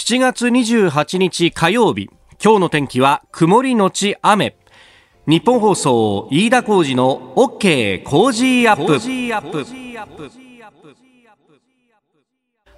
7月28日火曜日今日の天気は曇りのち雨。日本放送飯田浩二の OK 工事アップ。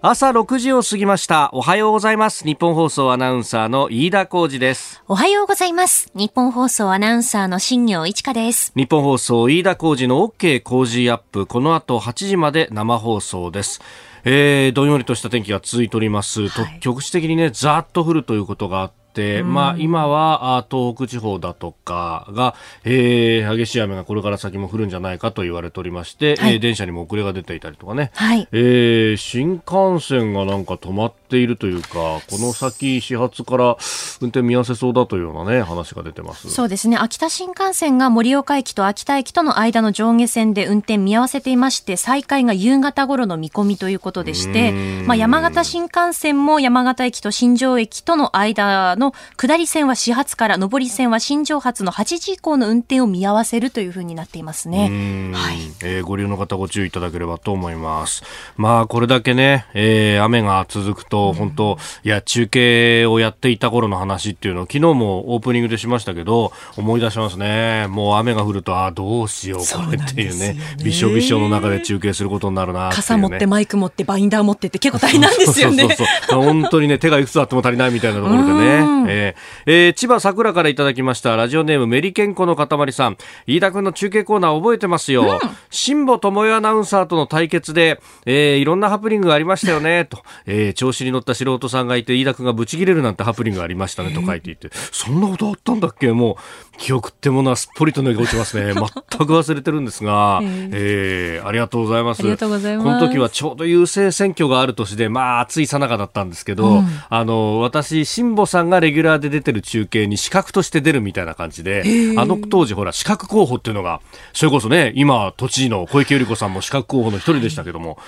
朝6時を過ぎました。おはようございます。日本放送アナウンサーの飯田浩二です。おはようございます。日本放送アナウンサーの新業一華です。日本放送飯田浩二の OK 工事アップ。この後8時まで生放送ですえー、どんよりとした天気が続いております、はい、局地的にねざっと降るということがあって、まあ、今は東北地方だとかが、えー、激しい雨がこれから先も降るんじゃないかと言われておりまして、はい、えー、電車にも遅れが出ていたりとかね、はい、えー、新幹線がなんか止まっているというかこの先始発から運転見合わせそうだというようなね話が出てます。そうですね。秋田新幹線が盛岡駅と秋田駅との間の上下線で運転見合わせていまして再開が夕方頃の見込みということでして、まあ、山形新幹線も山形駅と新庄駅との間の下り線は始発から上り線は新庄発の8時以降の運転を見合わせるというふうになっていますね、はい。えー、ご利用の方ご注意いただければと思います。まあこれだけね、えー、雨が続くと本当、いや、中継をやっていた頃の話っていうのを昨日もオープニングでしましたけど、思い出しますね。もう雨が降ると、あどうしよう、これっていうね、びしょびしょの中で中継することになるな、ね、傘持ってマイク持ってバインダー持ってって結構大変なんですよね。そうそうそう。本当にね、手がいくつあっても足りないみたいなところでね。えー、えー、千葉桜からいただきました、ラジオネームメリケンコのかたまりさん。飯田君の中継コーナー覚えてますよ。うん、辛坊智代アナウンサーとの対決で、えー、いろんなハプニングがありましたよね、と、えー、調子に乗った素人さんがいて飯田君がブチ切れるなんてハプニングがありましたねと書いていて、そんなことあったんだっけ？もう記憶ってものはすっぽりと抜け落ちますね。全く忘れてるんですが、えー、ありがとうございます。ありがとうございます。この時はちょうど郵政選挙がある年でまあ暑いさなかだったんですけど、うん、あの私辛坊さんがレギュラーで出てる中継に資格として出るみたいな感じであの当時ほら資格候補っていうのがそれこそね今都知事の小池百合子さんも資格候補の一人でしたけども、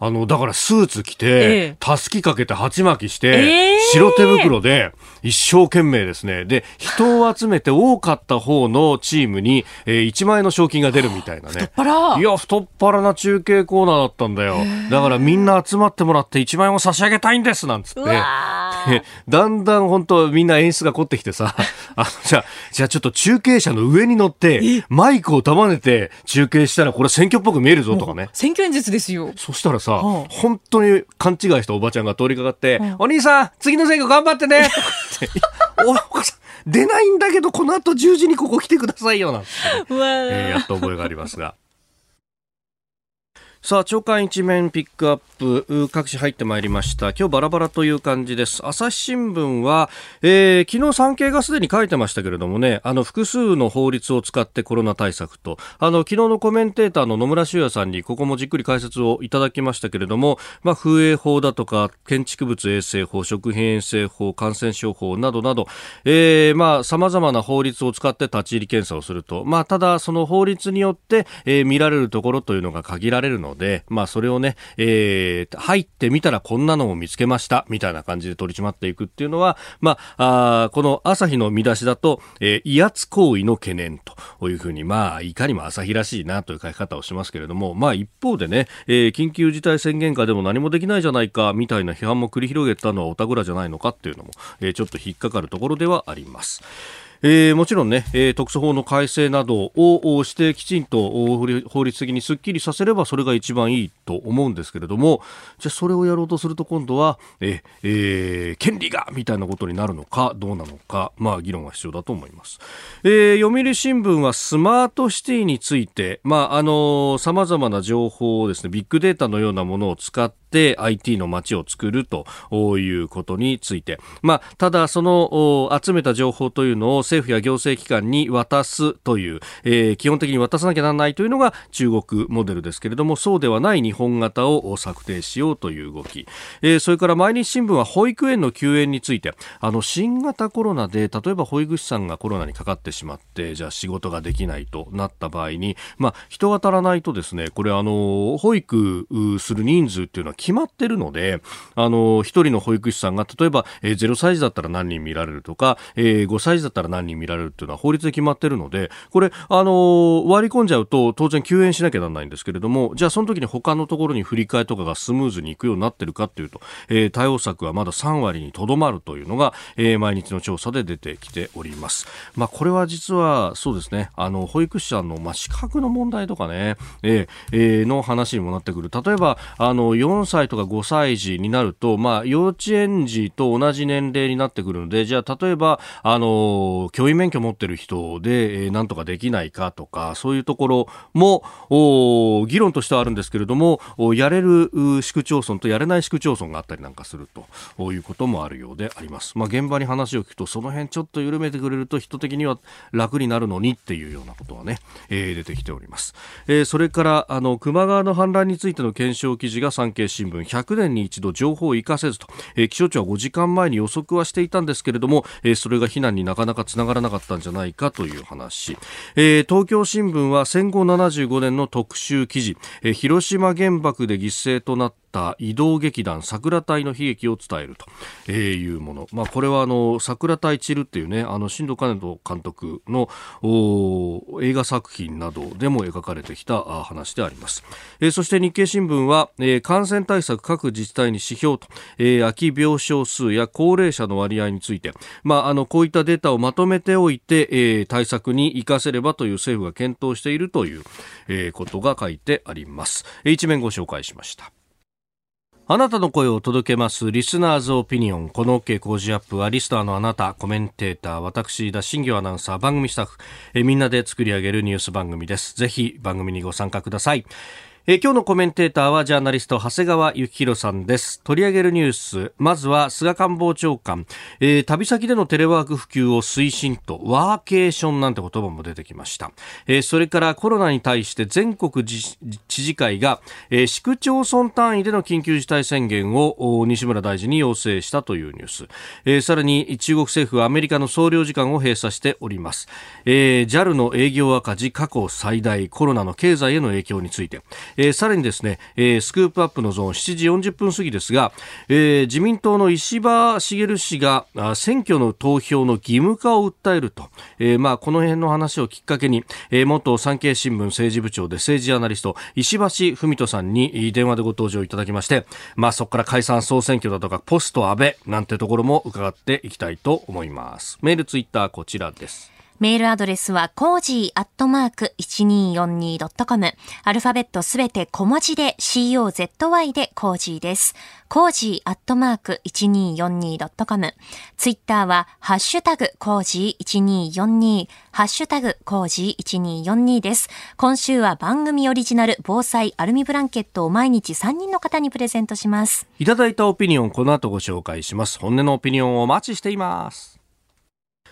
あの、だからスーツ着て、たすきかけて鉢巻きして、白手袋で一生懸命ですね。で、人を集めて多かった方のチームに、えー、1万円の賞金が出るみたいなね。太っ腹いや、太っ腹な中継コーナーだったんだよ。だからみんな集まってもらって1万円を差し上げたいんです、なんつって。だんだん本当みんな演出が凝ってきてさ、あの、じゃあ、じゃあちょっと中継車の上に乗って、マイクを束ねて中継したらこれ選挙っぽく見えるぞとかね。選挙演説ですよ。そしたらさ、本当に勘違いしたおばちゃんが通りかかって、お兄さん、次の選挙頑張ってね お母さん、出ないんだけど、この後10時にここ来てくださいよ、なんて、えー、やった覚えがありますが。さあ、朝刊一面ピックアップ、各紙入ってまいりました。今日バラバラという感じです。朝日新聞は、えー、昨日産経がすでに書いてましたけれどもね、あの、複数の法律を使ってコロナ対策と、あの、昨日のコメンテーターの野村修也さんに、ここもじっくり解説をいただきましたけれども、まあ、風営法だとか、建築物衛生法、食品衛生法、感染症法などなど、えー、まあ、様々な法律を使って立ち入り検査をすると、まあ、ただ、その法律によって、えー、見られるところというのが限られるので、でまあ、それをね、えー、入ってみたらこんなのを見つけました、みたいな感じで取り締まっていくっていうのは、まあ、あこの朝日の見出しだと、えー、威圧行為の懸念というふうに、まあ、いかにも朝日らしいなという書き方をしますけれども、まあ、一方でね、えー、緊急事態宣言下でも何もできないじゃないか、みたいな批判も繰り広げたのはおたぐらじゃないのかっていうのも、えー、ちょっと引っかかるところではあります。えー、もちろんね、えー、特措法の改正などをしてきちんと法律的にすっきりさせればそれが一番いいと思うんですけれどもじゃあそれをやろうとすると今度はえ、えー、権利がみたいなことになるのかどうなのかまあ議論が必要だと思います、えー、読売新聞はスマートシティについてまああのさまざまな情報をですねビッグデータのようなものを使って IT の街を作るということについて、まあ、ただその集めた情報というのを政府や行政機関に渡すという、えー、基本的に渡さなきゃならないというのが中国モデルですけれどもそうではない日本型を策定しようという動き、えー、それから毎日新聞は保育園の休園について。あの新型コロナで例えば保育士さんがコロナにかかってしまってじゃあ仕事ができないとなった場合に、まあ、人が足らないとですねこれあの保育する人数っていうのは決まってるので、あの、一人の保育士さんが、例えば、えー、0歳児だったら何人見られるとか、えー、5歳児だったら何人見られるっていうのは法律で決まってるので、これ、あの、割り込んじゃうと、当然休園しなきゃならないんですけれども、じゃあその時に他のところに振り替えとかがスムーズにいくようになってるかっていうと、えー、対応策はまだ3割にとどまるというのが、えー、毎日の調査で出てきております。まあ、これは実は、そうですね、あの、保育士さんの、まあ、資格の問題とかね、えー、えー、の話にもなってくる。例えば、あの、4歳とか5歳児になると、まあ、幼稚園児と同じ年齢になってくるので、じゃあ、例えば、あの、教員免許持ってる人で、えー、なんとかできないかとか、そういうところも、お議論としてはあるんですけれども、やれる市区町村とやれない市区町村があったりなんかするということもあるようであります。まあ、現場に話を聞くと、その辺ちょっと緩めてくれると人的には楽になるのにっていうようなことはね、えー、出てきております。えー、それから、あの、球磨川の氾濫についての検証記事が産経新新聞100年に一度情報を生かせずと、えー、気象庁は5時間前に予測はしていたんですけれども、えー、それが避難になかなかつながらなかったんじゃないかという話。えー、東京新聞は戦後75年の特集記事、えー、広島原爆で犠牲となったった移動劇団桜隊の悲劇を伝えると。いうもの、まあ、これはあの桜隊散るっていうねあの新藤兼人監督の映画作品などでも描かれてきた話であります、え、そして日経新聞は、え、感染対策各自治体に指標と、え、空き病床数や高齢者の割合について、まあ、あのこういったデータをまとめておいて、え、対策に生かせればという政府が検討しているという、え、ことが書いてあります。一面ご紹介しました。あなたの声を届けます。リスナーズオピニオン。この OK 工事アップは、リスナーのあなた、コメンテーター、私、田新業アナウンサー、番組スタッフ、えみんなで作り上げるニュース番組です。ぜひ、番組にご参加ください。今日のコメンテーターはジャーナリスト長谷川幸宏さんです。取り上げるニュース。まずは菅官房長官、えー、旅先でのテレワーク普及を推進とワーケーションなんて言葉も出てきました、えー、それからコロナに対して全国知事会が、えー、市区町村単位での緊急事態宣言を西村大臣に要請したというニュース、え、さらに中国政府はアメリカの総領事館を閉鎖しております、えー、JAL の営業赤字過去最大コロナの経済への影響について。えー、さらにですね、えー、スクープアップのゾーン7時40分過ぎですが、えー、自民党の石破茂氏が選挙の投票の義務化を訴えると、えー、まあこの辺の話をきっかけに、えー、元産経新聞政治部長で政治ジャーナリスト石橋文登さんに電話でご登場いただきまして、まあそこから解散総選挙だとかポスト安倍なんてところも伺っていきたいと思います。メールツイッターこちらです。メールアドレスは、コージーアットマーク 1242.com。アルファベットすべて小文字で COZY でコージーです。コージーアットマーク 1242.com。ツイッターは、ハッシュタグコージー1242、ハッシュタグコージー1242です。今週は番組オリジナル防災アルミブランケットを毎日3人の方にプレゼントします。いただいたオピニオン、この後ご紹介します。本音のオピニオンをお待ちしています。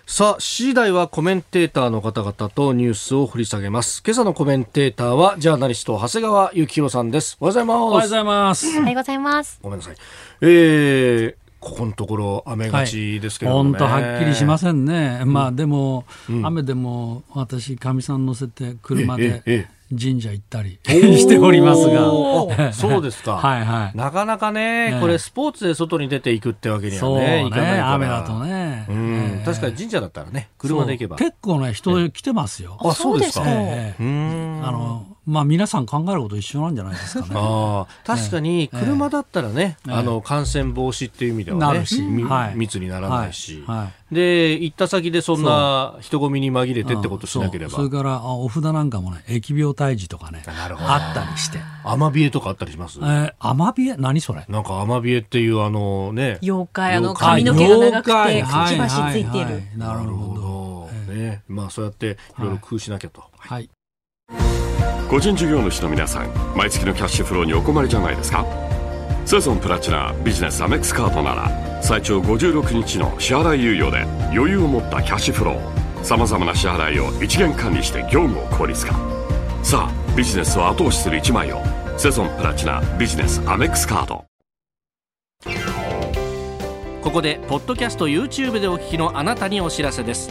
さあ、次第はコメンテーターの方々とニュースを掘り下げます。今朝のコメンテーターは、ジャーナリスト、長谷川幸宏さんです。おはようございます。おはようございます。おはようございます。ごめんなさい。えー、ここのところ雨がちですけど本、ね、当、はっきりしませんね、うん、まあでも、うん、雨でも私、かみさん乗せて車で神社行ったり しておりますが。そうですか。はいはい。なかなかね、これスポーツで外に出ていくってわけにはね、いかない雨だとね。うん。確かに神社だったらね、車で行けば。結構ね、人来てますよ。あ、そうですか。うん。あの、まあ、皆さん考えること一緒なんじゃないですかね。あ確かに車だったらね、えー、あの感染防止っていう意味ではね、はい、密にならないし、はい。はい、で行った先でそんな人混みに紛れてってことしなければ。それからあお札なんかもね疫病退治とかねあったりして。アマビエとかあったりします、えー、アマビエ何それ？なんかアマビエっていうあのね。妖怪あの髪の毛が長くてくちばしついてる、なるほど、えー、ね。まあそうやっていろいろ工夫しなきゃと。はい個人事業主の皆さん毎月のキャッシュフローにお困りじゃないですか？セゾンプラチナビジネスアメックスカードなら最長56日の支払い猶予で余裕を持ったキャッシュフロー。さまざまな支払いを一元管理して業務を効率化。さあビジネスを後押しする一枚をセゾンプラチナビジネスアメックスカードここでポッドキャスト YouTube でお聞きのあなたにお知らせです。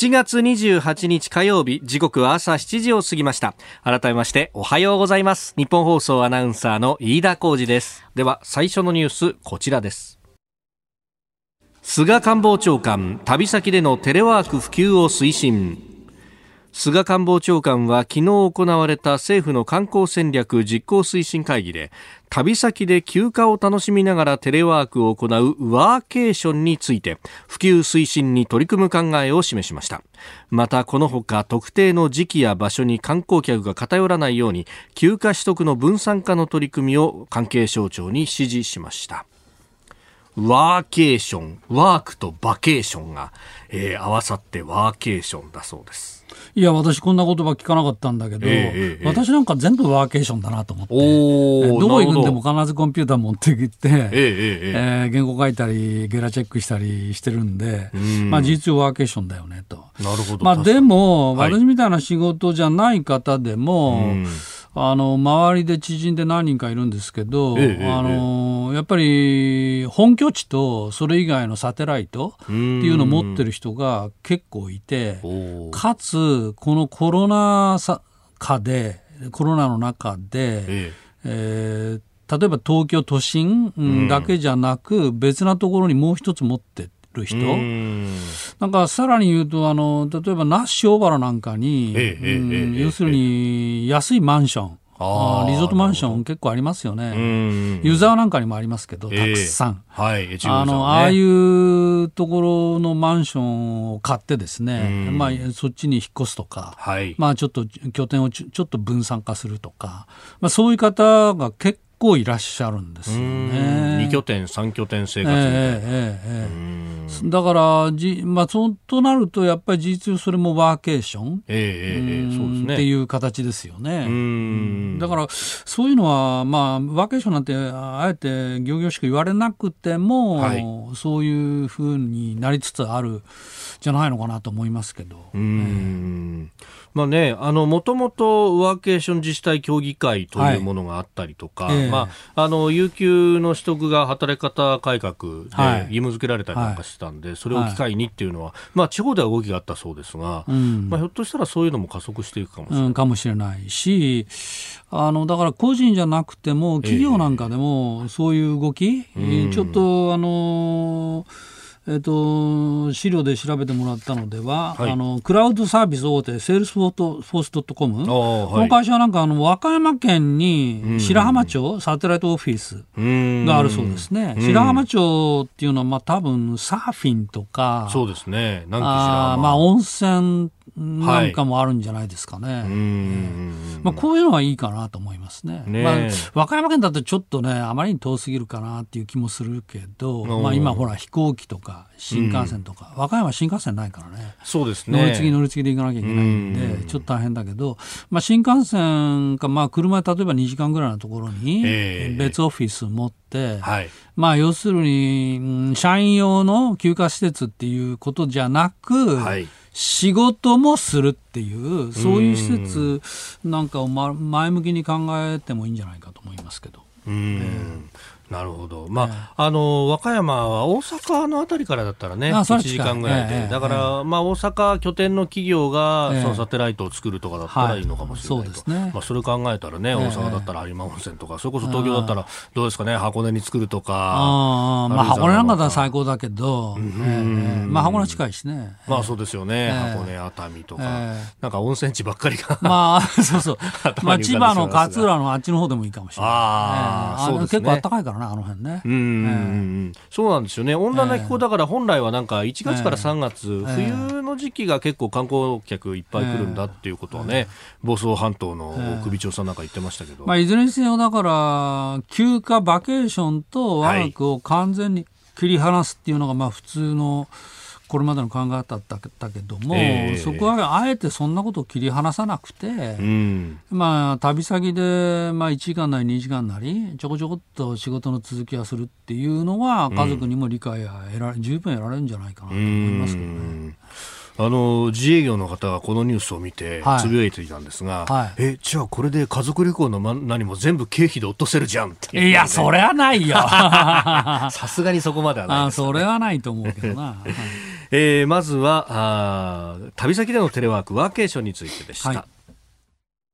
7月28日火曜日、時刻は朝7時を過ぎました。改めましておはようございます。日本放送アナウンサーの飯田浩二です。では、最初のニュース、こちらです。菅官房長官、旅先でのテレワーク普及を推進。菅官房長官は昨日行われた政府の観光戦略実行推進会議で旅先で休暇を楽しみながらテレワークを行うワーケーションについて普及推進に取り組む考えを示しました。またこのほか特定の時期や場所に観光客が偏らないように休暇取得の分散化の取り組みを関係省庁に指示しました。ワーケーションワークとバケーションが、えー、合わさってワーケーションだそうです。いや、私こんな言葉聞かなかったんだけど、えー、私なんか全部ワーケーションだなと思って、ど。こ行くんでも必ずコンピューター持ってきて、えー、えー、原稿書いたり、ゲラチェックしたりしてるんで、ん。まあ事実上ワーケーションだよねと。なるほど。まあでも、私みたいな仕事じゃない方でも、あの周りで知人で何人かいるんですけど、ええ、あのやっぱり本拠地とそれ以外のサテライトっていうのを持ってる人が結構いてかつこのコロナ禍でコロナの中で、ええ。ー、例えば東京都心だけじゃなく別なところにもう一つ持ってる人。なんかさらに言うとあの例えば那須塩原なんかに、要するに安いマンション。あリゾートマンション結構ありますよね。湯沢なんかにもありますけど、たくさん。えー、はい、あの、ああいうところのマンションを買ってですね、まあ、そっちに引っ越すとか、はい、まあ、ちょっと拠点をちょっと分散化するとか、まあ、そういう方が結構いらっしゃるんですよね。2拠点、3拠点生活みたいな。えーえーえー、だからじ、まあ、そうとなると、やっぱり事実上それもワーケーション、えーそうですね、っていう形ですよね。だから、そういうのは、まあ、ワーケーションなんて、あえて行々しく言われなくても、はい、そういうふうになりつつあるじゃないのかなと思いますけど。うん。まあね、あの、もともとワーケーション自治体協議会というものがあったりとか、はい、まあ、あの、有給の取得が働き方改革で義務付けられたりなんかしてたんで、はい、それを機会にっていうのは、まあ、地方では動きがあったそうですが、うん、まあ、ひょっとしたらそういうのも加速していくかもしれない。うん、かもしれないし、あの、だから個人じゃなくても、企業なんかでも、そういう動き、えー、ちょっと、あのーえっと、資料で調べてもらったのでは、はい、あのクラウドサービス大手、セールスフォースドットコム、この会社はなんかあの和歌山県に白浜町、サテライトオフィスがあるそうですね。白浜町っていうのは、まあ多分サーフィンとか、そうですね、なんあまあ温泉なんかもあるんじゃないですかね。はい、まあ、こういうのはいいかなと思いますね。ねまあ、和歌山県だとちょっとね、あまりに遠すぎるかなっていう気もするけど、まあ、今ほら飛行機とか新幹線とか、和歌山新幹線ないからね。そうですね。乗り継ぎ乗り継ぎで行かなきゃいけないんで、ちょっと大変だけど、まあ、新幹線か、まあ、車で例えば2時間ぐらいのところに、別オフィス持って、はい、まあ、要するに、社員用の休暇施設っていうことじゃなく、はい仕事もするっていうそういう施設なんかを、ま、前向きに考えてもいいんじゃないかと思いますけど。うん、えーなるほど、まあ、あの和歌山は大阪のあたりからだったらね、1時間ぐらいで、えー、だから、まあ、大阪拠点の企業が、そのサテライトを作るとかだったらいいのかもしれないと、そうですね。まあ、それ考えたらね、大阪だったら有馬温泉とか、それこそ東京だったら、どうですかね、箱根に作るとか、あまあ、箱根なんかだったら最高だけど、まあ、箱根近いしね、まあそうですよね、箱根、熱海とか、なんか温泉地ばっかりが、まあ、そうそう、まあ、千葉の勝浦のあっちの方でもいいかもしれない、ああそうです結構あったかいからな、あの辺ね。うん、そうなんですよね。温暖な気候だから本来はなんか1月から3月、冬の時期が結構観光客いっぱい来るんだっていうことはね、房総半島の首長さんなんか言ってましたけど。まあ、いずれにせよだから、休暇、バケーションとワークを完全に切り離すっていうのがまあ普通のこれまでの考え方だったけども、えー、そこはあえてそんなことを切り離さなくて、うん、まあ、旅先で、まあ、1時間なり2時間なりちょこちょこっと仕事の続きはするっていうのは家族にも理解は得られ、十分得られるんじゃないかなと思いますけどね。あの自営業の方がこのニュースを見てつぶやいていたんですが、はい、えじゃあこれで家族旅行の何も全部経費で落とせるじゃんって、ね、いやそれはないよ。さすがにそこまではないです、ね、それはないと思うけどな、はい、えー、まずはあ旅先でのテレワークワーケーションについてでした、はい。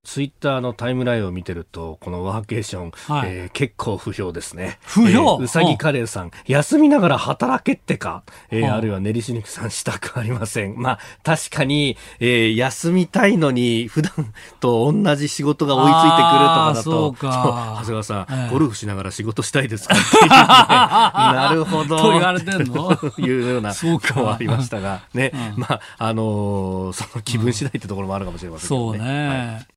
ツイッターのタイムラインを見てると、このワーケーション、はい、えー、結構不評ですね。不評、えー、うさぎカレーさん、休みながら働けってか、えー、あ。るいは練りし肉さんしたくありません。まあ、確かに、えー、休みたいのに、普段と同じ仕事が追いついてくるとかだと、そうか。長谷川さん、えー、ゴルフしながら仕事したいですかっていう、ね、なるほど。と言われてんの？いうような今日はありましたが、ね、うん、まあ、あのー、その気分次第ってところもあるかもしれませんけどね。そうね。はい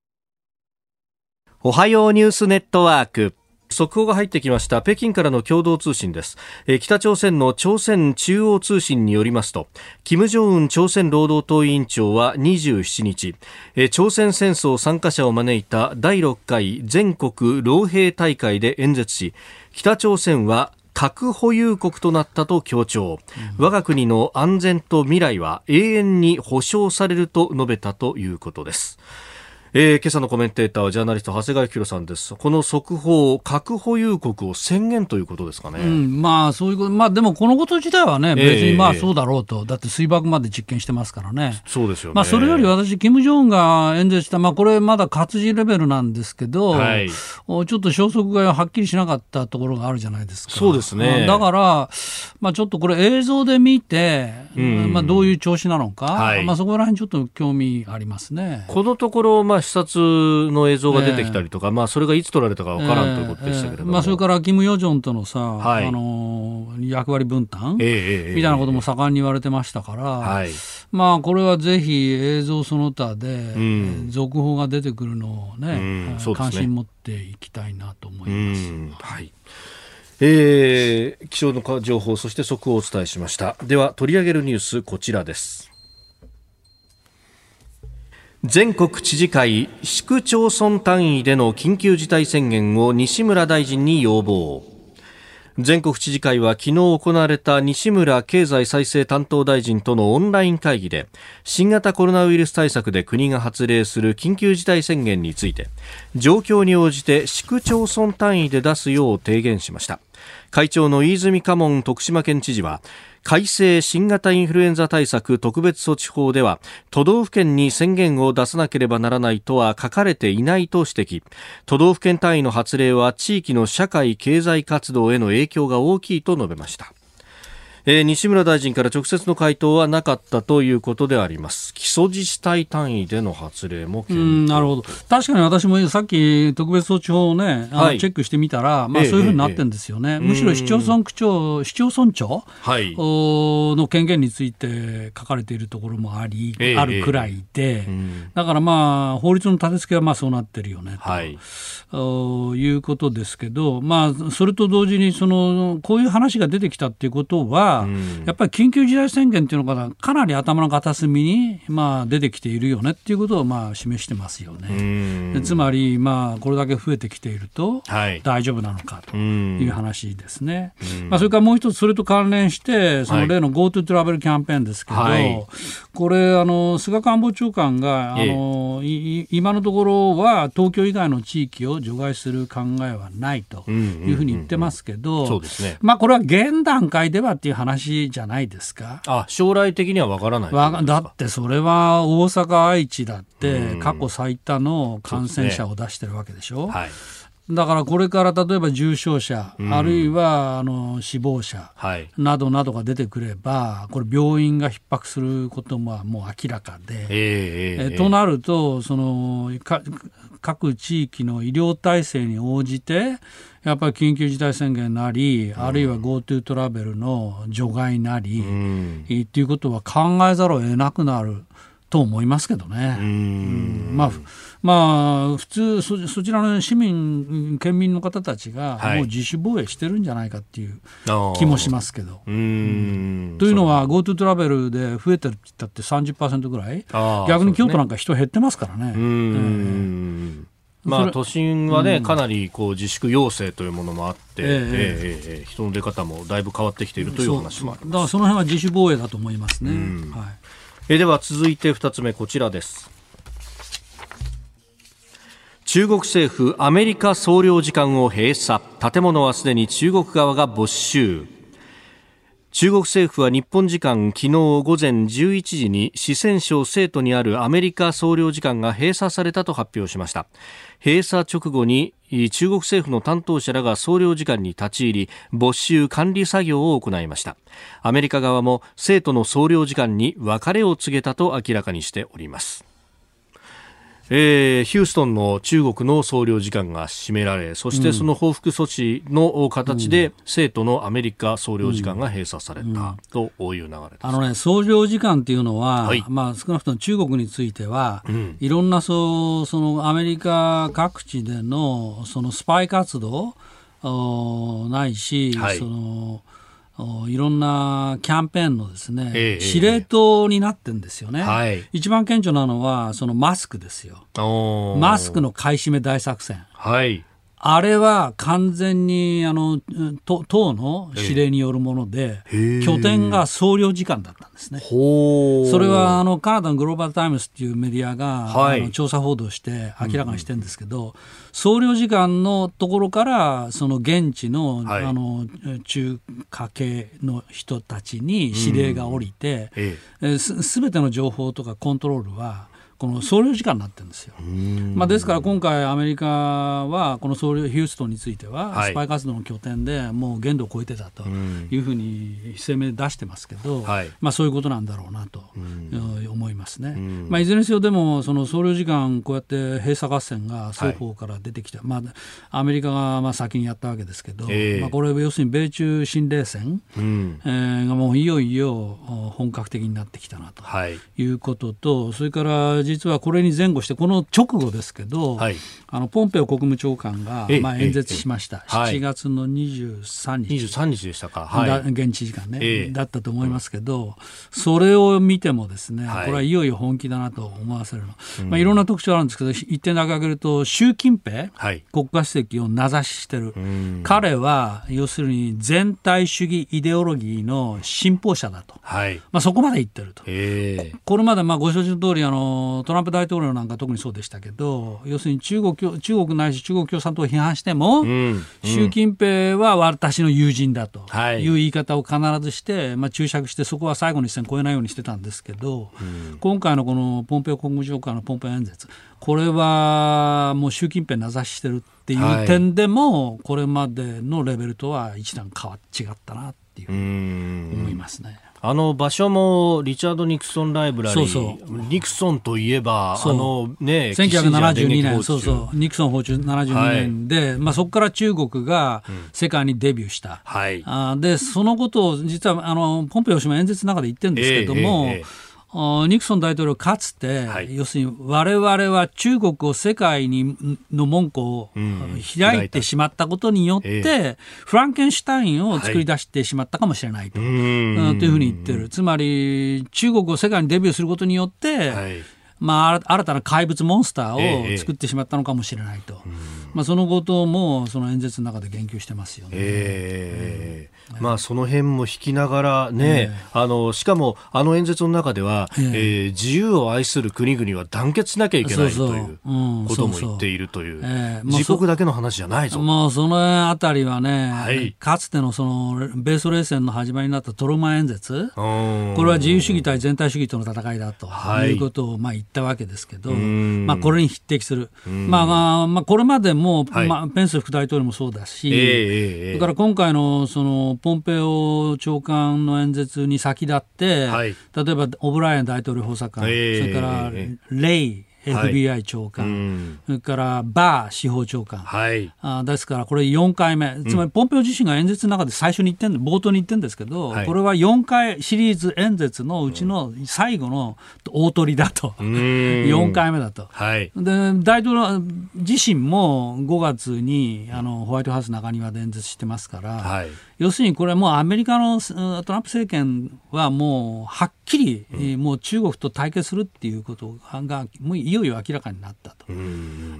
おはようニュースネットワーク。速報が入ってきました。北京からの共同通信です。北朝鮮の朝鮮中央通信によりますと金正恩朝鮮労働党委員長は27日朝鮮戦争参加者を招いた第6回全国老兵大会で演説し北朝鮮は核保有国となったと強調、うん、我が国の安全と未来は永遠に保障されると述べたということですえー、今朝のコメンテーターはジャーナリスト長谷川博さんです。この速報核保有国を宣言ということですかね、うん、まあそういうことまあでもこのこと自体はね別にまあそうだろうと、えー、だって水爆まで実験してますからね。そうですよ、ね、まあそれより私金正恩が演説したまあこれまだ活字レベルなんですけど、はい、ちょっと消息がはっきりしなかったところがあるじゃないですか。そうですね。だからまあちょっとこれ映像で見て、うん、まあどういう調子なのか、はい、まあそこら辺ちょっと興味ありますね。このところまあ視察の映像が出てきたりとか、えー、まあ、それがいつ撮られたか分からん、ということでしたけれども、まあ、それからキム・ヨジョンとのさ、はい、あの役割分担、えー、みたいなことも盛んに言われてましたから、はい、まあ、これはぜひ映像その他で、うん、続報が出てくるのをね、うんね。関心持っていきたいなと思います。はい。えー、気象の情報そして速報をお伝えしました。では取り上げるニュースこちらです全国知事会市区町村単位での緊急事態宣言を西村大臣に要望。全国知事会は昨日行われた西村経済再生担当大臣とのオンライン会議で新型コロナウイルス対策で国が発令する緊急事態宣言について状況に応じて市区町村単位で出すよう提言しました。会長の飯泉家門徳島県知事は改正新型インフルエンザ対策特別措置法では都道府県に宣言を出さなければならないとは書かれていないと指摘。都道府県単位の発令は地域の社会経済活動への影響が大きいと述べました。えー、西村大臣から直接の回答はなかったということであります。基礎自治体単位での発令もなるほど。確かに私もさっき特別措置法をねはい、チェックしてみたら、まあ、そういうふうになってるんですよね、ええむしろ市町村区長市町村長、はい、の権限について書かれているところもあり、え、あるくらいで、だからまあ法律の立て付けはまあそうなってるよねと、はい、いうことですけど、まあ、それと同時にそのこういう話が出てきたっていうことはやっぱり緊急事態宣言っていうのがかなり頭の片隅に、まあ、出てきているよねっていうことをまあ示してますよね。つまり、まあ、これだけ増えてきていると大丈夫なのかという話ですね。まあ、それからもう一つそれと関連してその例の GoTo トラベルキャンペーンですけど、はい、これあの菅官房長官があの、今のところは東京以外の地域を除外する考えはないというふうに言ってますけど、まあこれは現段階ではっていう話話じゃないですか。あ将来的にはわからないだってそれは大阪、愛知だって過去最多の感染者を出してるわけでしょ？うはい。だからこれから例えば重症者、うん、あるいはあの死亡者などなどが出てくれば、これ、病院が逼迫することももう明らかで、えー、えー、となるとその各地域の医療体制に応じて、やっぱり緊急事態宣言なり、あるいは GoTo トラベルの除外なり、うん、っていうことは考えざるを得なくなる。と思いますけどね。うん。まあまあ、普通そ、そちらの市民、県民の方たちが、もう自主防衛してるんじゃないかっていう気もしますけど。というのは、GoTo トラベルで増えてるって言ったって30%ぐらい、逆に京都なんか人減ってますからね。うん。まあ、都心はね、かなりこう自粛要請というものもあって、えー、えー、人の出方もだいぶ変わってきているという話もあります。だからその辺は自主防衛だと思いますね。はい、えでは続いて2つ目、こちらです。中国政府アメリカ総領事館を閉鎖建物はすでに中国側が没収中国政府は日本時間昨日午前11時に四川省成都にあるアメリカ総領事館が閉鎖されたと発表しました。閉鎖直後に中国政府の担当者らが総領事館に立ち入り没収管理作業を行いました。アメリカ側も生徒の総領事館に別れを告げたと明らかにしております。えー、ヒューストンの中国の総領事館が閉められそしてその報復措置の形で、生徒のアメリカ総領事館が閉鎖されたという流れです、あのね、総領事館っていうのは、はい、まあ、少なくとも中国については、うん、いろんなそうそのアメリカ各地でのそのスパイ活動ないし、はい、そのいろんなキャンペーンのですね、ええ、司令塔になってんですよね、はい、一番顕著なのはそのマスクですよ。マスクの買い占め大作戦、はい、あれは完全にあの党の指令によるもので、拠点が総領事館だったんですね。それはあのカナダのグローバル・タイムズっていうメディアが、はい、あの調査報道して明らかにしてるんですけど、うん、総領事館のところからその現地のはい、あの中華系の人たちに指令が下りて、うん、すべての情報とかコントロールはこの総領事館になってるんですよ。まあ、ですから今回アメリカはこの総領ヒューストンについてはスパイ活動の拠点でもう限度を超えてたというふうに声明出してますけど、まあ、そういうことなんだろうなと思いますね。まあ、いずれにせよでもその総領事館こうやって閉鎖合戦が双方から出てきて、まあ、アメリカがまあ先にやったわけですけど、まあ、これ要するに米中新冷戦、えー、がもういよいよ本格的になってきたなということと、それから実はこれに前後して、この直後ですけど、はい、あのポンペオ国務長官が、まあ、演説しました、7月の23日、23日でしたか、はい、現地時間ね、だったと思いますけど、それを見ても、ですね、これはいよいよ本気だなと思わせるの、まあ、いろんな特徴あるんですけど、一点だけ挙げると、習近平、国家主席を名指ししてる、彼は要するに全体主義イデオロギーの信奉者だと、まあ、そこまで言ってると。これまでまあご承知の通りあり、トランプ大統領なんか特にそうでしたけど要するに中国中国ないし中国共産党を批判しても、うんうん、習近平は私の友人だとい。う言い方を必ずして、まあ、注釈してそこは最後の一線越えないようにしてたんですけど、うん、今回のこのポンペオ国務長官のポンペオ演説これはもう習近平名指ししてるっていう点でも、これまでのレベルとは一段変わ違ったなっていう思いますね。あの場所もリチャード・ニクソンライブラリー、そうそう。ニクソンといえば、あのね、1972年、そうそう、ニクソン訪中72年で、はい、まあ、そこから中国が世界にデビューした、はい、あでそのことを実はあのポンペオ氏も演説の中で言ってるんですけども、えーえーえーニクソン大統領かつて、はい、要するに我々は中国を世界にの門戸を開いてしまったことによって、えフランケンシュタインを作り出してしまったかもしれないと,、はい、というふうに言ってる。つまり中国を世界にデビューすることによって、はい。まあ、新たな怪物モンスターを作ってしまったのかもしれないと、ええ、まあ、そのこともその演説の中で言及してますよね。えー、うん、まあ、その辺も引きながらね、あのしかもあの演説の中では、えー、自由を愛する国々は団結しなきゃいけないということも言っているという、自国だけの話じゃないぞ。もうそのあたりはね、はい、かつてのその米ソ冷戦の始まりになったトルマン演説、これは自由主義対全体主義との戦いだということをまあ言ったわけですけど、まあ、これに匹敵する、まあまあ、これまでも、はい、まあ、ペンス副大統領もそうだし、えー、それから今回のそのポンペオ長官の演説に先立って、はい、例えばオブライエン大統領補佐官、えー、それからレイ FBI 長官、それからバー司法長官、はい、あですからこれ4回目、つまりポンペオ自身が演説の中で最初に言ってん冒頭に言ってるんですけど、はい、これは4回シリーズ演説のうちの最後の大鳥だと、4回目だと、はい、で大統領自身も5月にあのホワイトハウス中庭で演説してますから、はい、要するにこれはもうアメリカのトランプ政権はもうはっきり、うん、もう中国と対決するっていうことがもういよいよ明らかになったと、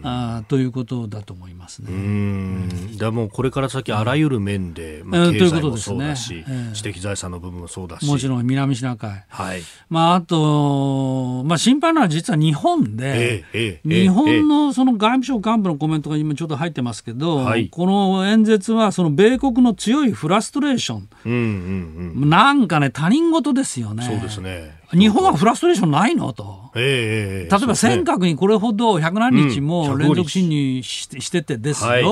あということだと思いますね。うん。だもうこれから先あらゆる面で、まあ、経済もそうだし、ね、知的財産の部分もそうだし。もちろん南シナ海、はい。まあ、あと、まあ、心配なのは実は日本で、ええ、日本のその外務省幹部のコメントが今ちょっと入ってますけど、はい、この演説はその米国の強いフラストレーション、うんうんうん、なんかね他人事ですよね。そうですね。日本はフラストレーションないの？と、えー、例えば尖閣にこれほど百何日も連続侵入し,、ててですよ、はい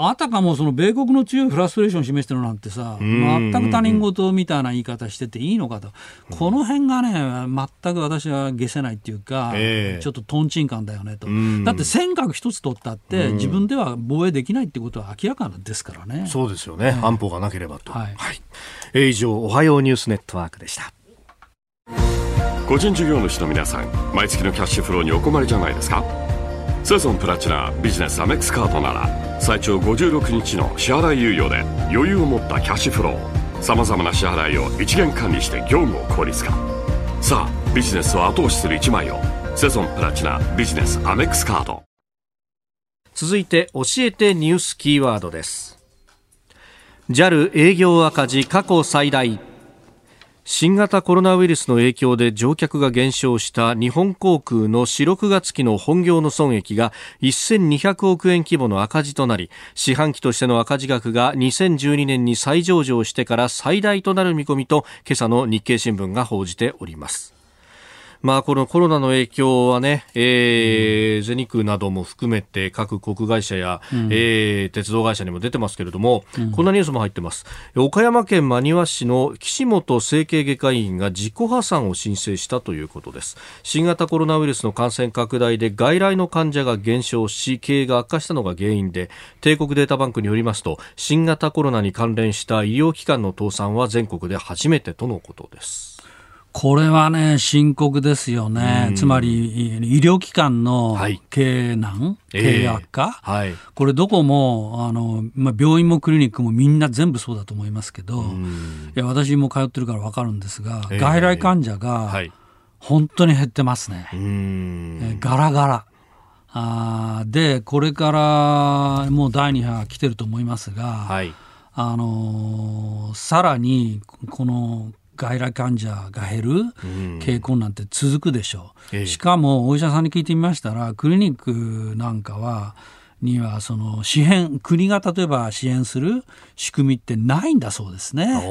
あたかもその米国の強いフラストレーションを示してるなんてさ、全く他人事みたいな言い方してていいのかと、この辺がね、全く私は消せないっていうか、ちょっととんちん感だよねと、だって尖閣一つ取ったって、自分では防衛できないってことは明らかですからね。そうですよね、安保がなければと。はい、はい、えー、以上、おはようニュースネットワークでした。個人事業主の皆さん、毎月のキャッシュフローにお困りじゃないですかセゾンプラチナビジネスアメックスカードなら最長56日の支払い猶予で余裕を持ったキャッシュフローさまざまな支払いを一元管理して業務を効率化。さあビジネスを後押しする一枚をセゾンプラチナビジネスアメックスカード。続いて教えてニュースキーワードです。JAL 営業赤字過去最大。新型コロナウイルスの影響で乗客が減少した日本航空の4、6月期の本業の損益が1200億円規模の赤字となり、四半期としての赤字額が2012年に再上場してから最大となる見込みと、今朝の日経新聞が報じております。まあ、このコロナの影響はね、えー、うん、全日空なども含めて各航空会社や、うん、えー、鉄道会社にも出てますけれども、うん、こんなニュースも入ってます。岡山県真庭市の岸本整形外科医院が自己破産を申請したということです。新型コロナウイルスの感染拡大で外来の患者が減少し、経営が悪化したのが原因で、帝国データバンクによりますと、新型コロナに関連した医療機関の倒産は全国で初めてとのことです。これはね、深刻ですよね、つまり医療機関の経営難、はい、経営悪化、えーはい、これ、どこもあの、まあ、病院もクリニックもみんな全部そうだと思いますけど、いや私も通ってるから分かるんですが、えー、外来患者が本当に減ってますね、えー、ガラガラ。あで、これからもう第2波来てると思いますが、はい、あのさらにこの外来患者が減る傾向なんて続くでしょう、うん、しかもお医者さんに聞いてみましたらクリニックなんかはにはその支援国が例えば支援する仕組みってないんだそうですね。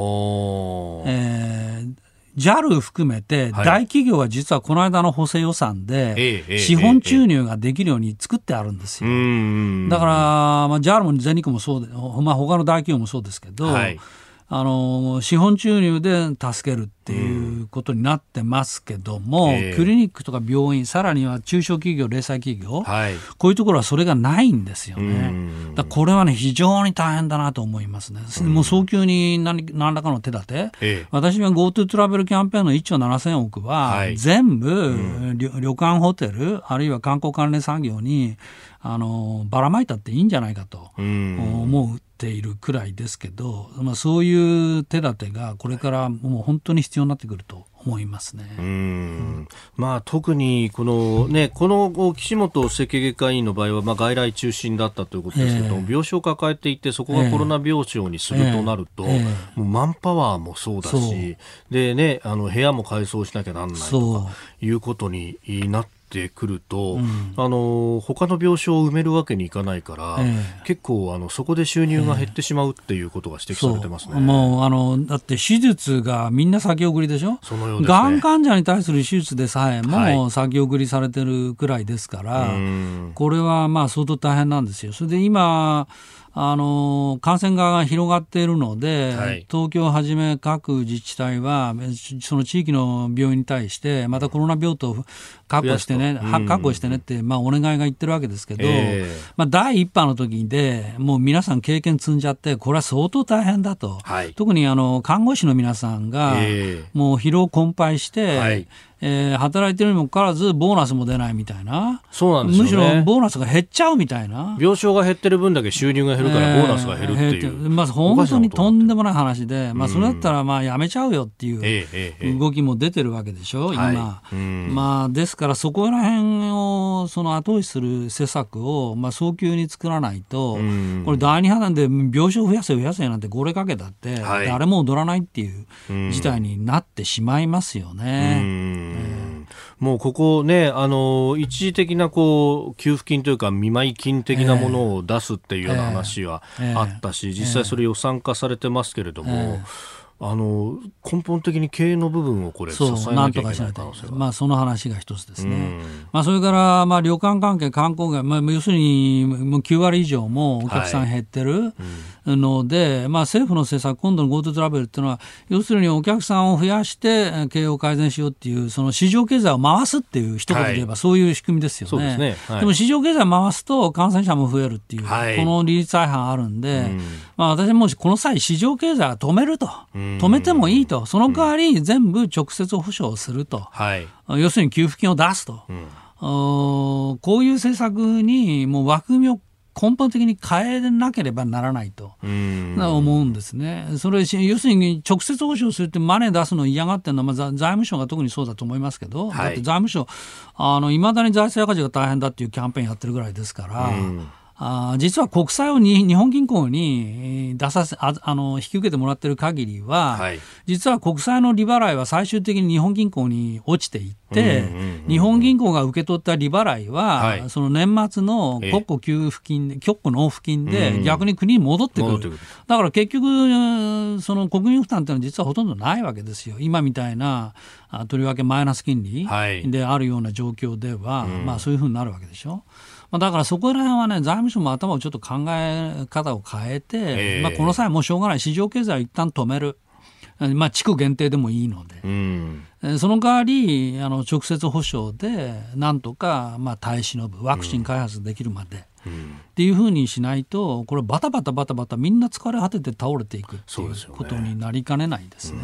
えー JAL 含めて大企業は実はこの間の補正予算で資本注入ができるように作ってあるんですよ。だから、まあ、JAL も全日空もそうで、まあ、他の大企業もそうですけど、はいあの資本注入で助けるっていうことになってますけども、うんえ。ー、クリニックとか病院さらには中小企業零細企業、はい、こういうところはそれがないんですよね。だこれはね非常に大変だなと思いますね。もう早急に何何らかの手立て、えー、私は GoTo トラベルキャンペーンの1兆7000億は、全部、うん、旅館ホテルあるいは観光関連産業にあのばらまいたっていいんじゃないかと思うているくらいですけど、まあ、そういう手立てがこれからもう本当に必要になってくると思いますね。うん、まあ、特にこの、ね、この岸本整形外科医院の場合は、まあ、外来中心だったということですけど、えー、病床を抱えていて、そこがコロナ病床にするとなると、えーえ。ー、もうマンパワーもそうだし、でね、あの部屋も改装しなきゃなんないとかいうことになってってくると、うん、あの他の病床を埋めるわけにいかないから、えー、結構あのそこで収入が減ってしまうっていうことが指摘されてますね、えー、もうあのだって手術がみんな先送りでしょ？そのようね、がん患者に対する手術でさえも先送りされてるくらいですから、はい、これはまあ相当大変なんですよ。それで今あの感染が広がっているので、はい、東京をはじめ各自治体はその地域の病院に対してまたコロナ病棟確保してね、うん、確保してねって、まあ、お願いが言ってるわけですけど、えー、まあ、第一波の時でもう皆さん経験積んじゃってこれは相当大変だと、はい、特にあの看護師の皆さんがもう疲労困憊して、はい。えー、働いてるにもかかわらず、ボーナスも出ないみたいな。そうなんですよ、ね、むしろボーナスが減っちゃうみたいな。病床が減ってる分だけ収入が減るから、ボーナスが減るっていう。えー、まあ、本当にとんでもない話で、まあ、それだったら、まあ、やめちゃうよっていう動きも出てるわけでしょ、今。はい、まあ、ですから、そこら辺を、その後押しする施策を、まあ、早急に作らないと、これ、第二波なんで、病床増やせ増やせなんて、これかけたって、誰も踊らないっていう事態になってしまいますよね。もうここね、あの一時的なこう給付金というか、見舞い金的なものを出すっていうような話はあったし、実際それ予算化されてますけれども。あの根本的に経営の部分をこれ支えなきゃいけない可能性まあ、その話が一つですね、うん、まあ、それから、まあ、旅館関係、観光業、まあ、要するにもう9割以上もお客さん減ってる。はいうん、まあ、政府の政策、今度の GoTo トラベルっていうのは、要するにお客さんを増やして経営を改善しようっていう、その市場経済を回すっていう一言で言えば、そういう仕組みですよね。はい、でね。はい、でも市場経済を回すと感染者も増えるっていう、この利率相反あるんで、うん、まあ、私もこの際、市場経済は止めると。止めてもいいと、その代わり全部直接保証すると、はい、要するに給付金を出すと、うん、こういう政策にもう枠組みを根本的に変えなければならないと。思うんですね。それ要するに直接保証するってマネー出すの嫌がってるのは、まあ、財務省が特にそうだと思いますけど、はい、だって財務省いまだに財政赤字が大変だっていうキャンペーンやってるぐらいですから。あ実は国債をに日本銀行に出させああの引き受けてもらってる限りは、はい、実は国債の利払いは最終的に日本銀行に落ちていって、日本銀行が受け取った利払いは、はい、その年末の国庫給付金、国庫納付金で逆に国に戻ってくる、だから結局、その国民負担っていうのは実はほとんどないわけですよ、今みたいなとりわけマイナス金利であるような状況では、はい、まあ、そういうふうになるわけでしょ。まあ、だからそこら辺はね、財務省も頭をちょっと考え方を変えて、えー、まあ、この際もうしょうがない、市場経済を一旦止める。まあ、地区限定でもいいので、うん、その代わりあの直接保証でなんとか、まあ、耐え忍ぶワクチン開発できるまで、うん、っていうふうにしないとこれバタバタバタバタみんな疲れ果てて倒れていくっていうことになりかねないですね。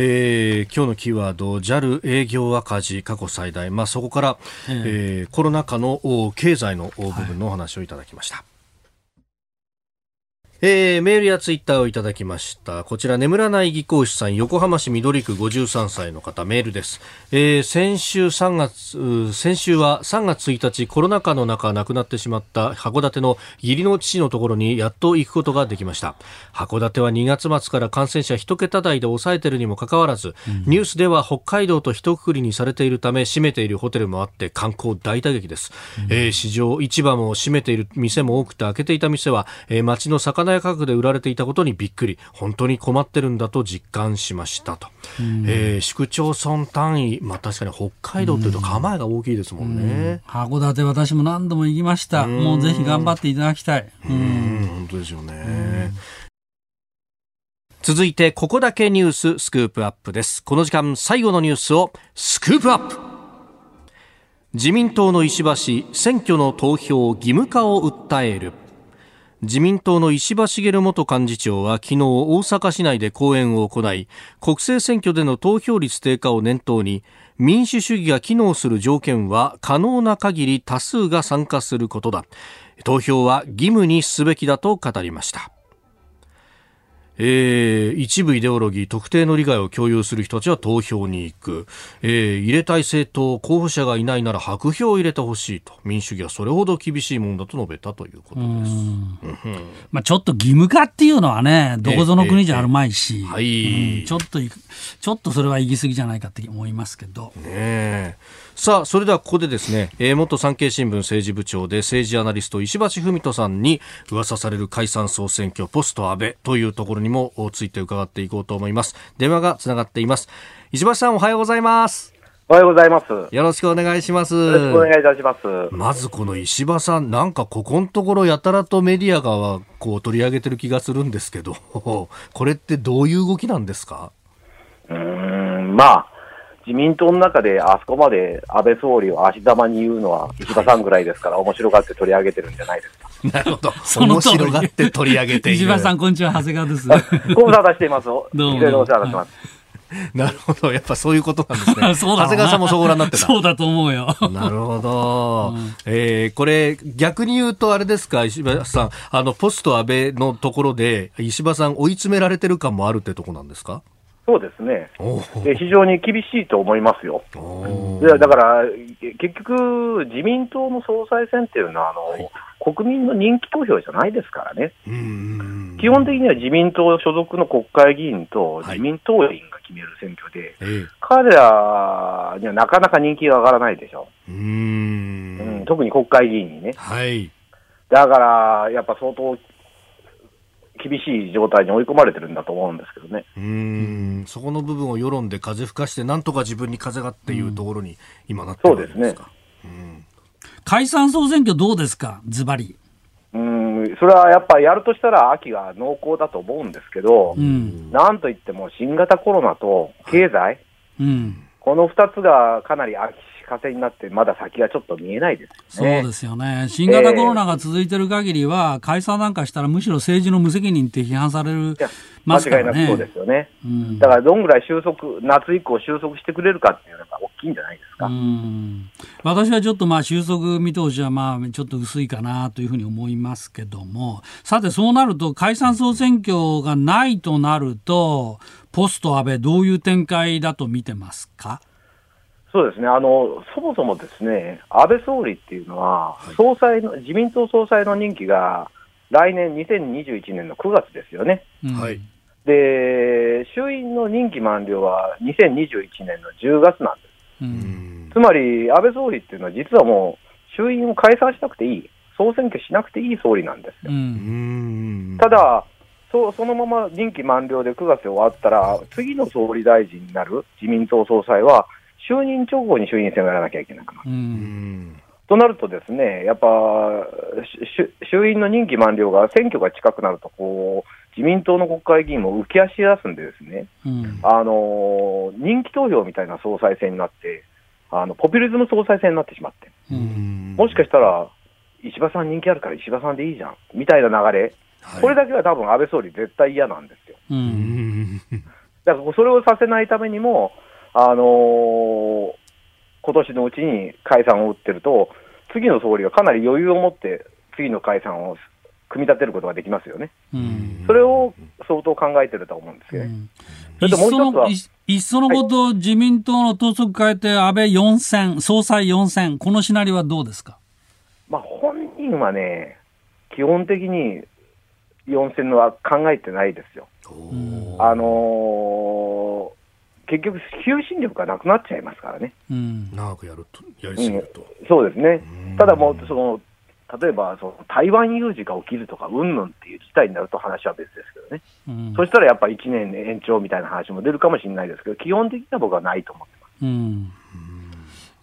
えー、今日のキーワード JAL 営業赤字過去最大、まあ、そこから、えー、えー、コロナ禍の経済の部分のお話をいただきました。はいえー、メールやツイッターをいただきました。こちら、眠らない技工士さん、横浜市緑区53歳の方、メールです。えー、先週3月、先週は3月1日、コロナ禍の中亡くなってしまった函館の義理の父のところにやっと行くことができました。函館は2月末から感染者1桁台で抑えているにもかかわらず、うん、ニュースでは北海道と一括りにされているため、閉めているホテルもあって観光大打撃です。うん、えー、市場、市場も閉めている店も多くて開けていた店は、えー、街の魚屋価格で売られていたことにびっくり。本当に困ってるんだと実感しましたと、えー、市区町村単位、まあ、確かに北海道というと構えが大きいですもんね、函館私も何度も行きました。もうぜひ頑張っていただきたい。うん。本当ですよね。続いてここだけニューススクープアップです。この時間最後のニュースをスクープアップ。自民党の石破選挙の投票義務化を訴える自民党の石破茂元幹事長は昨日大阪市内で講演を行い国政選挙での投票率低下を念頭に民主主義が機能する条件は可能な限り多数が参加することだ。投票は義務にすべきだと語りました。えー、一部イデオロギー特定の利害を共有する人たちは投票に行く、えー、入れたい政党候補者がいないなら白票を入れてほしいと。民主主義はそれほど厳しいものだと述べたということです、まあ、ちょっと義務化っていうのはねどこぞの国じゃあるまいし、はい、ちょっとちょっとそれは行き過ぎじゃないかって思いますけど。ねさあそれではここでですね、えー、元産経新聞政治部長で政治アナリスト石橋文人さんに噂される解散総選挙ポスト安倍というところにもついて伺っていこうと思います電話がつながっています石橋さんおはようございますおはようございます。よろしくお願いします。よろしくお願いいたします。まずこの石破さん、なんかここのところやたらとメディアがこう取り上げてる気がするんですけど、これってどういう動きなんですか？うーん、まあ、自民党の中であそこまで安倍総理を足玉に言うのは石破さんぐらいですから、面白がって取り上げてるんじゃないですか。なるほど。その面白がって取り上げている。石破さん、こんにちは、長谷川です。ご無沙汰しています。どどうもいろいろお世話になってます。なるほど。やっぱそういうことなんですね。そうだろうな長谷川さんもそうご覧になってた。そうだと思うよ。なるほど。えーこれ、逆に言うとあれですか、石破さん、あの、ポスト安倍のところで、石破さん追い詰められてる感もあるってとこなんですか？そうですね。で非常に厳しいと思いますよ。でだから、結局、自民党の総裁選っていうのは、あの、国民の人気投票じゃないですからね。基本的には自民党所属の国会議員とはい自民党員が決める選挙で、えー彼らにはなかなか人気が上がらないでしょ。うーうんん。特に国会議員にね。はい。だから、やっぱ相当厳しい状態に追い込まれてるんだと思うんですけどね。うーん。そこの部分を世論で風吹かして、なんとか自分に風がっていうところに今なってるわけですか。うん解散総選挙どうですか？ズバリ。うん、それはやっぱやるとしたら秋が濃厚だと思うんですけど、うん。なんといっても新型コロナと経済、うん。この2つがかなり秋風になって、まだ先がちょっと見えないですそよね。うですよね。新型コロナが続いてる限りは、解散なんかしたらむしろ政治の無責任って批判されるますからね。間違いなくそうですよね。うんだからどんぐらい収束、夏以降収束してくれるかっていうのが大きいんじゃないですか。私はちょっとまあ収束見通しはまあちょっと薄いかなというふうに思いますけども、さてそうなると解散総選挙がないとなると、ポスト安倍どういう展開だと見てますかそうですね、あのそもそもですね安倍総理っていうのは、総裁の自民党総裁の任期が来年2021年の9月ですよね。うん。はい。で、衆院の任期満了は2021年の10月なんです。ううん。んつまり、安倍総理っていうのは、実はもう、衆院を解散しなくていい、総選挙しなくていい総理なんですよ。ううん。んただそ、そのまま任期満了で9月終わったら、次の総理大臣になる自民党総裁は、就任直後に衆院選をやらなきゃいけなくなる。となるとですね、やっぱ、衆院の任期満了が選挙が近くなると、こう、自民党の国会議員も浮き足出すんでですね、うん。あのー人気投票みたいな総裁選になって、あの、ポピュリズム総裁選になってしまって、もしかしたら、石破さん人気あるから石破さんでいいじゃん、みたいな流れ、はい。これだけは多分安倍総理絶対嫌なんですよ。ううん。んだからそれをさせないためにも、あのー今年のうちに解散を打ってると、次の総理はかなり余裕を持って、次の解散を組み立てることができますよね。うんそれを相当考えてると思うんですけどね。それいっそともう一つはのいいっそのこと、自民党の党則変えて安倍4選、総裁4選、このシナリオはどうですか？まあ、本人はね、基本的に4選のは考えてないですよ。あのー結局、求心力がなくなっちゃいますからね。うん長くやるとやりすぎると、そうですねうん。ただもう、その、例えば、その台湾有事が起きるとか、うんぬんっていう事態になると話は別ですけどね。うんそしたらやっぱ1年延長みたいな話も出るかもしれないですけど、基本的には僕はないと思ってます。うん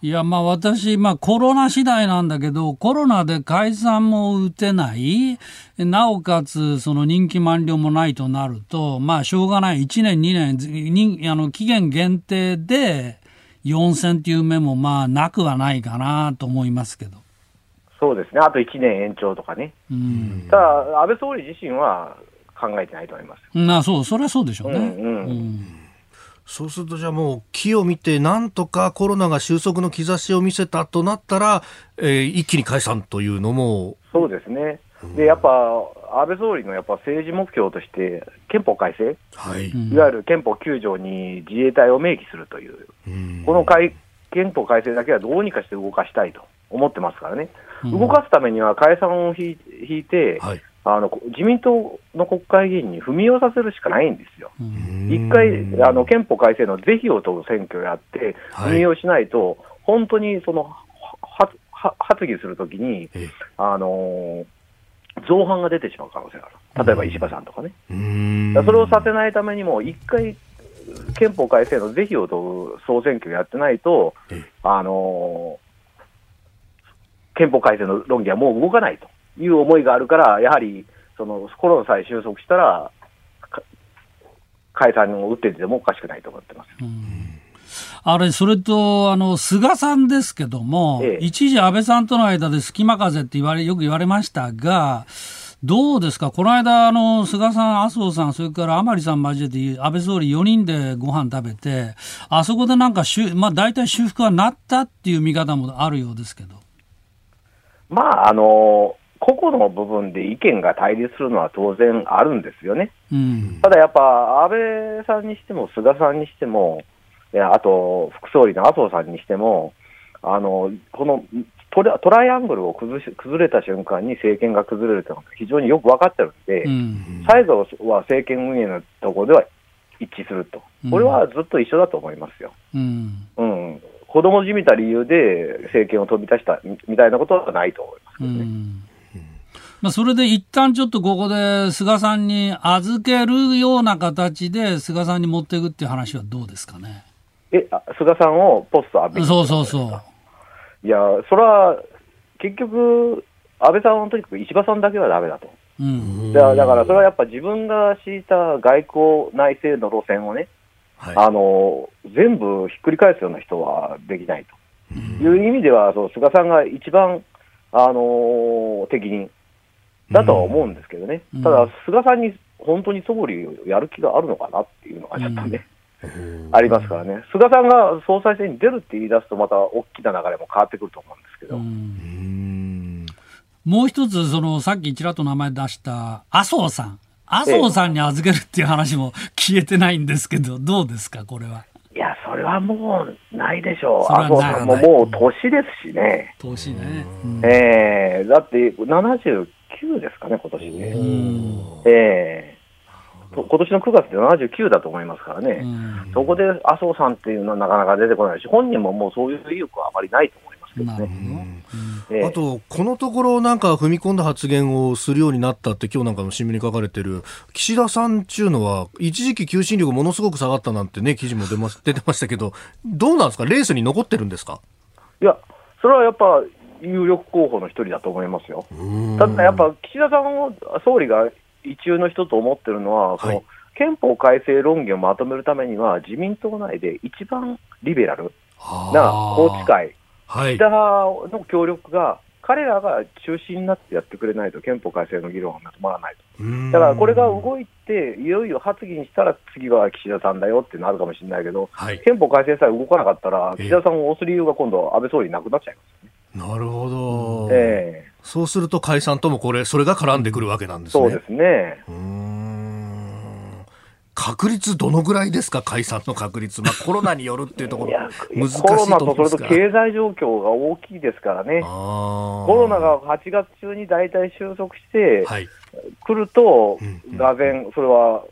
いや、まあ私、まあコロナ次第なんだけど、コロナで解散も打てない、なおかつその任期満了もないとなると、まあしょうがない、1年、2年、にあの期限限定で4選っていう目もまあなくはないかなと思いますけど。そうですね。あと1年延長とかね。うん。ただ、安倍総理自身は考えてないと思います。まあそう、それはそうでしょうね。うんうんうんそうするとじゃあもう木を見てなんとかコロナが収束の兆しを見せたとなったら、えー一気に解散というのも。そうですね。で、やっぱ、安倍総理のやっぱ政治目標として、憲法改正、はい、うんいわゆる憲法9条に自衛隊を明記するという、うん。この改憲法改正だけはどうにかして動かしたいと思ってますからね。うん。動かすためには解散を引い引いて、はいあの、自民党の国会議員に踏み寄させるしかないんですよ。うん。一回、あの、憲法改正の是非を問う選挙をやって、はい。踏み寄しないと、本当にその、発議するときに、えあのー造反が出てしまう可能性がある。例えば石破さんとかね。それをさせないためにも、一回憲法改正の是非を問う総選挙をやってないと、あの憲法改正の論議はもう動かないという思いがあるから、やはりそのコロナさえ収束したら、解散を打っててもおかしくないと思ってます。あれ、それと、あの、菅さんですけども、ええ、一時安倍さんとの間で隙間風って言われ、よく言われましたが、どうですか、この間、あの菅さん、麻生さん、それから甘利さん交えて、安倍総理4人でご飯食べて、あそこでなんかしゅ、まあ、大体修復はなったっていう見方もあるようですけど。まあ、あの個々の部分で意見が対立するのは当然あるんですよね。うん、ただやっぱ、安倍さんにしても、菅さんにしても、あと副総理の麻生さんにしても、あのこのトラトライアングルを崩し崩れた瞬間に政権が崩れるというのが非常によく分かってるんで、うん、最後は政権運営のところでは一致すると、これはずっと一緒だと思いますよ。うん、うん、子供じみた理由で政権を飛び出したみたいなことはないと思いますけどね。うんまあ、それで一旦ちょっとここで菅さんに預けるような形で菅さんに持っていくっていう話はどうですかね？え、菅さんをポスト安倍そうそうそう。いや、それは結局、安倍さんはとにかく石破さんだけはだめだと。うん、だだからそれはやっぱ自分が敷いた外交内政の路線をね、はい、あの全部ひっくり返すような人はできないという意味では、そう菅さんが一番、あの適任だとは思うんですけどね、うん、ただ、菅さんに本当に総理をやる気があるのかなっていうのがちょっとね。ありますからね、菅さんが総裁選に出るって言い出すと、また大きな流れも変わってくると思うんですけど。もう一つ、そのさっきちらっと名前出した麻生さん、麻生さんに預けるっていう話も消えてないんですけど、どうですか、これは。いや、それはもうないでしょう、麻生さんももう年ですしね。年ね。うん、えー、だって79ですかね、今年。ね。ええ。ー今年の9月で79だと思いますからね、うん、そこで麻生さんっていうのはなかなか出てこないし、本人ももうそういう意欲はあまりないと思いますけどね。うん、あと、このところ、なんか踏み込んだ発言をするようになったって、今日なんかの新聞に書かれてる、岸田さんっていうのは、一時期求心力ものすごく下がったなんてね、記事も出ま出てましたけど、どうなんですか、レースに残ってるんですか？いや、それはやっぱ、有力候補の一人だと思いますよ。ただやっぱ岸田さんを総理が一流の人と思ってるのは、その憲法改正論議をまとめるためには、自民党内で一番リベラルな宏池会、はい、岸田の協力が、彼らが中心になってやってくれないと、憲法改正の議論はまとまらないと。だからこれが動いて、いよいよ発議にしたら次は岸田さんだよってなるかもしれないけど、はい、憲法改正さえ動かなかったら、岸田さんを押す理由が今度、安倍総理なくなっちゃいます。なるほど。ええ。ーそうすると解散ともこれ、それが絡んでくるわけなんですね。そうですね。確率どのぐらいですか、解散の確率、まあ、コロナによるっていうところ、難しいコロナとそれと経済状況が大きいですからね、コロナが8月中に大体収束して、はい、来ると、がぜん、それは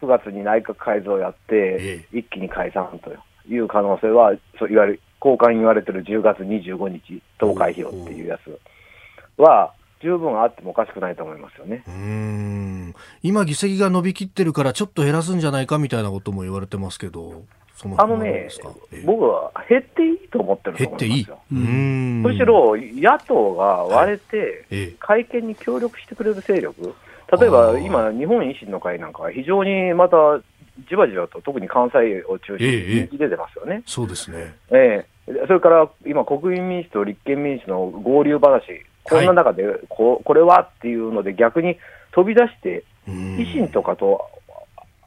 9月に内閣改造をやって、一気に解散という可能性は、そういわゆる交換に言われてる10月25日投開票っていうやつ。は十分あってもおかしくないと思いますよね。うん。今、議席が伸びきってるから、ちょっと減らすんじゃないかみたいなことも言われてますけど、あのね、僕は減っていいと思ってると思いますよ。むしろ野党が割れて、会見に協力してくれる勢力、例えば今、日本維新の会なんかは非常にまたじわじわと、特に関西を中心に人気出てますよね。そうですね、ええ、それから今、国民民主と立憲民主の合流話、こんな中でこ、これはっていうので、逆に飛び出して、維新とかと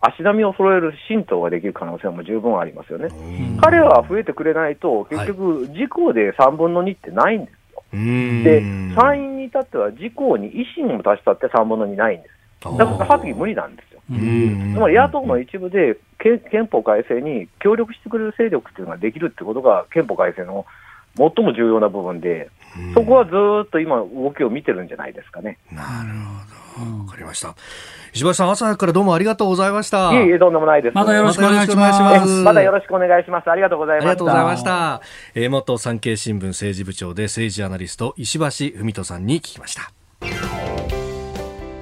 足並みを揃える新党ができる可能性も十分ありますよね。彼らは増えてくれないと、結局、自公で3分の2ってないんですよ。で、参院に至っては自公に維新も足したって3分の2ないんです。だから発議無理なんですよ。つまり野党の一部で憲法改正に協力してくれる勢力っていうのができるってことが、憲法改正の最も重要な部分で、そこはずっと今、動きを見てるんじゃないですかね。なるほど。わかりました。石橋さん、朝早くからどうもありがとうございました。いえいえ、とんでもないです。またよろしくお願いします。またよろしくお願いします。ありがとうございました。ありがとうございました。えー、元産経新聞政治部長で政治アナリスト、石橋文人さんに聞きました。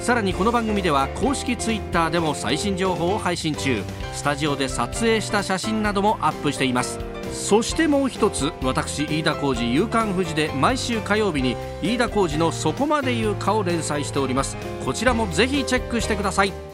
さらにこの番組では公式 Twitter でも最新情報を配信中。スタジオで撮影した写真などもアップしています。そしてもう一つ私飯田浩司夕刊富士で毎週火曜日に飯田浩司の「そこまで言うか」を連載しております。こちらもぜひチェックしてください。